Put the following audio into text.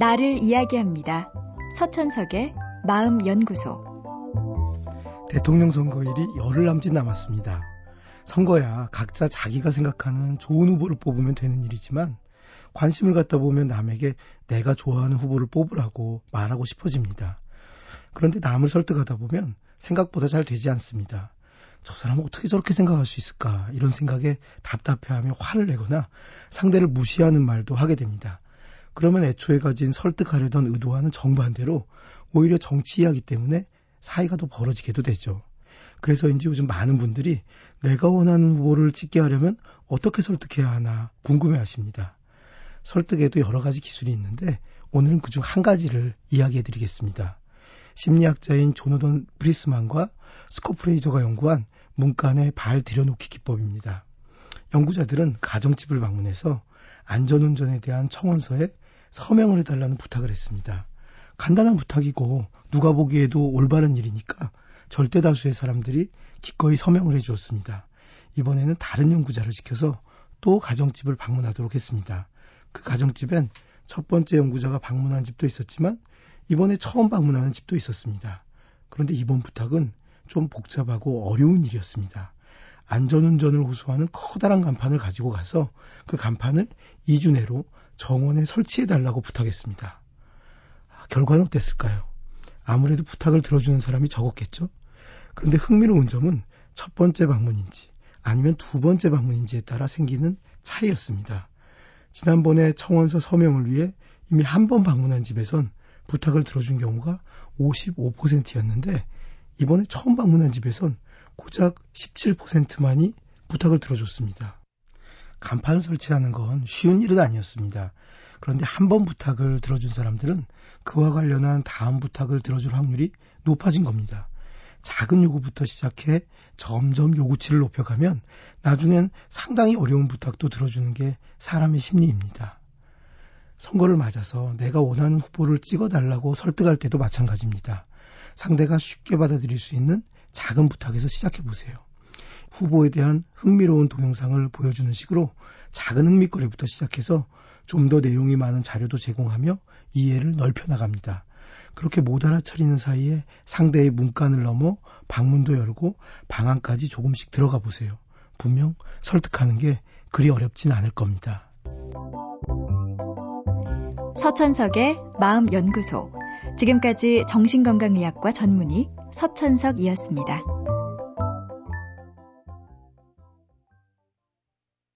나를 이야기합니다. 서천석의 마음연구소. 대통령 선거일이 열흘 남짓 남았습니다. 선거야 각자 자기가 생각하는 좋은 후보를 뽑으면 되는 일이지만 관심을 갖다 보면 남에게 내가 좋아하는 후보를 뽑으라고 말하고 싶어집니다. 그런데 남을 설득하다 보면 생각보다 잘 되지 않습니다. 저 사람은 어떻게 저렇게 생각할 수 있을까 이런 생각에 답답해하며 화를 내거나 상대를 무시하는 말도 하게 됩니다. 그러면 애초에 가진 설득하려던 의도와는 정반대로 오히려 정치 이야기 때문에 사이가 더 벌어지게도 되죠. 그래서인지 요즘 많은 분들이 내가 원하는 후보를 찍게 하려면 어떻게 설득해야 하나 궁금해 하십니다. 설득에도 여러 가지 기술이 있는데 오늘은 그중 한 가지를 이야기해 드리겠습니다. 심리학자인 조노던 브리스만과 스코프레이저가 연구한 문간의 발 들여놓기 기법입니다. 연구자들은 가정집을 방문해서 안전운전에 대한 청원서에 서명을 해달라는 부탁을 했습니다. 간단한 부탁이고 누가 보기에도 올바른 일이니까 절대 다수의 사람들이 기꺼이 서명을 해주었습니다. 이번에는 다른 연구자를 시켜서 또 가정집을 방문하도록 했습니다. 그 가정집엔 첫 번째 연구자가 방문한 집도 있었지만 이번에 처음 방문하는 집도 있었습니다. 그런데 이번 부탁은 좀 복잡하고 어려운 일이었습니다. 안전운전을 호소하는 커다란 간판을 가지고 가서 그 간판을 2주 내로 정원에 설치해 달라고 부탁했습니다. 아, 결과는 어땠을까요? 아무래도 부탁을 들어주는 사람이 적었겠죠? 그런데 흥미로운 점은 첫 번째 방문인지 아니면 두 번째 방문인지에 따라 생기는 차이였습니다. 지난번에 청원서 서명을 위해 이미 한 번 방문한 집에선 부탁을 들어준 경우가 55%였는데 이번에 처음 방문한 집에선 고작 17%만이 부탁을 들어줬습니다. 간판을 설치하는 건 쉬운 일은 아니었습니다. 그런데 한 번 부탁을 들어준 사람들은 그와 관련한 다음 부탁을 들어줄 확률이 높아진 겁니다. 작은 요구부터 시작해 점점 요구치를 높여가면 나중엔 상당히 어려운 부탁도 들어주는 게 사람의 심리입니다. 선거를 맞아서 내가 원하는 후보를 찍어달라고 설득할 때도 마찬가지입니다. 상대가 쉽게 받아들일 수 있는 작은 부탁에서 시작해 보세요. 후보에 대한 흥미로운 동영상을 보여주는 식으로 작은 흥미거리부터 시작해서 좀 더 내용이 많은 자료도 제공하며 이해를 넓혀 나갑니다. 그렇게 못 알아차리는 사이에 상대의 문간을 넘어 방문도 열고 방안까지 조금씩 들어가 보세요. 분명 설득하는 게 그리 어렵진 않을 겁니다. 서천석의 마음연구소. 지금까지 정신건강의학과 전문의 서천석이었습니다.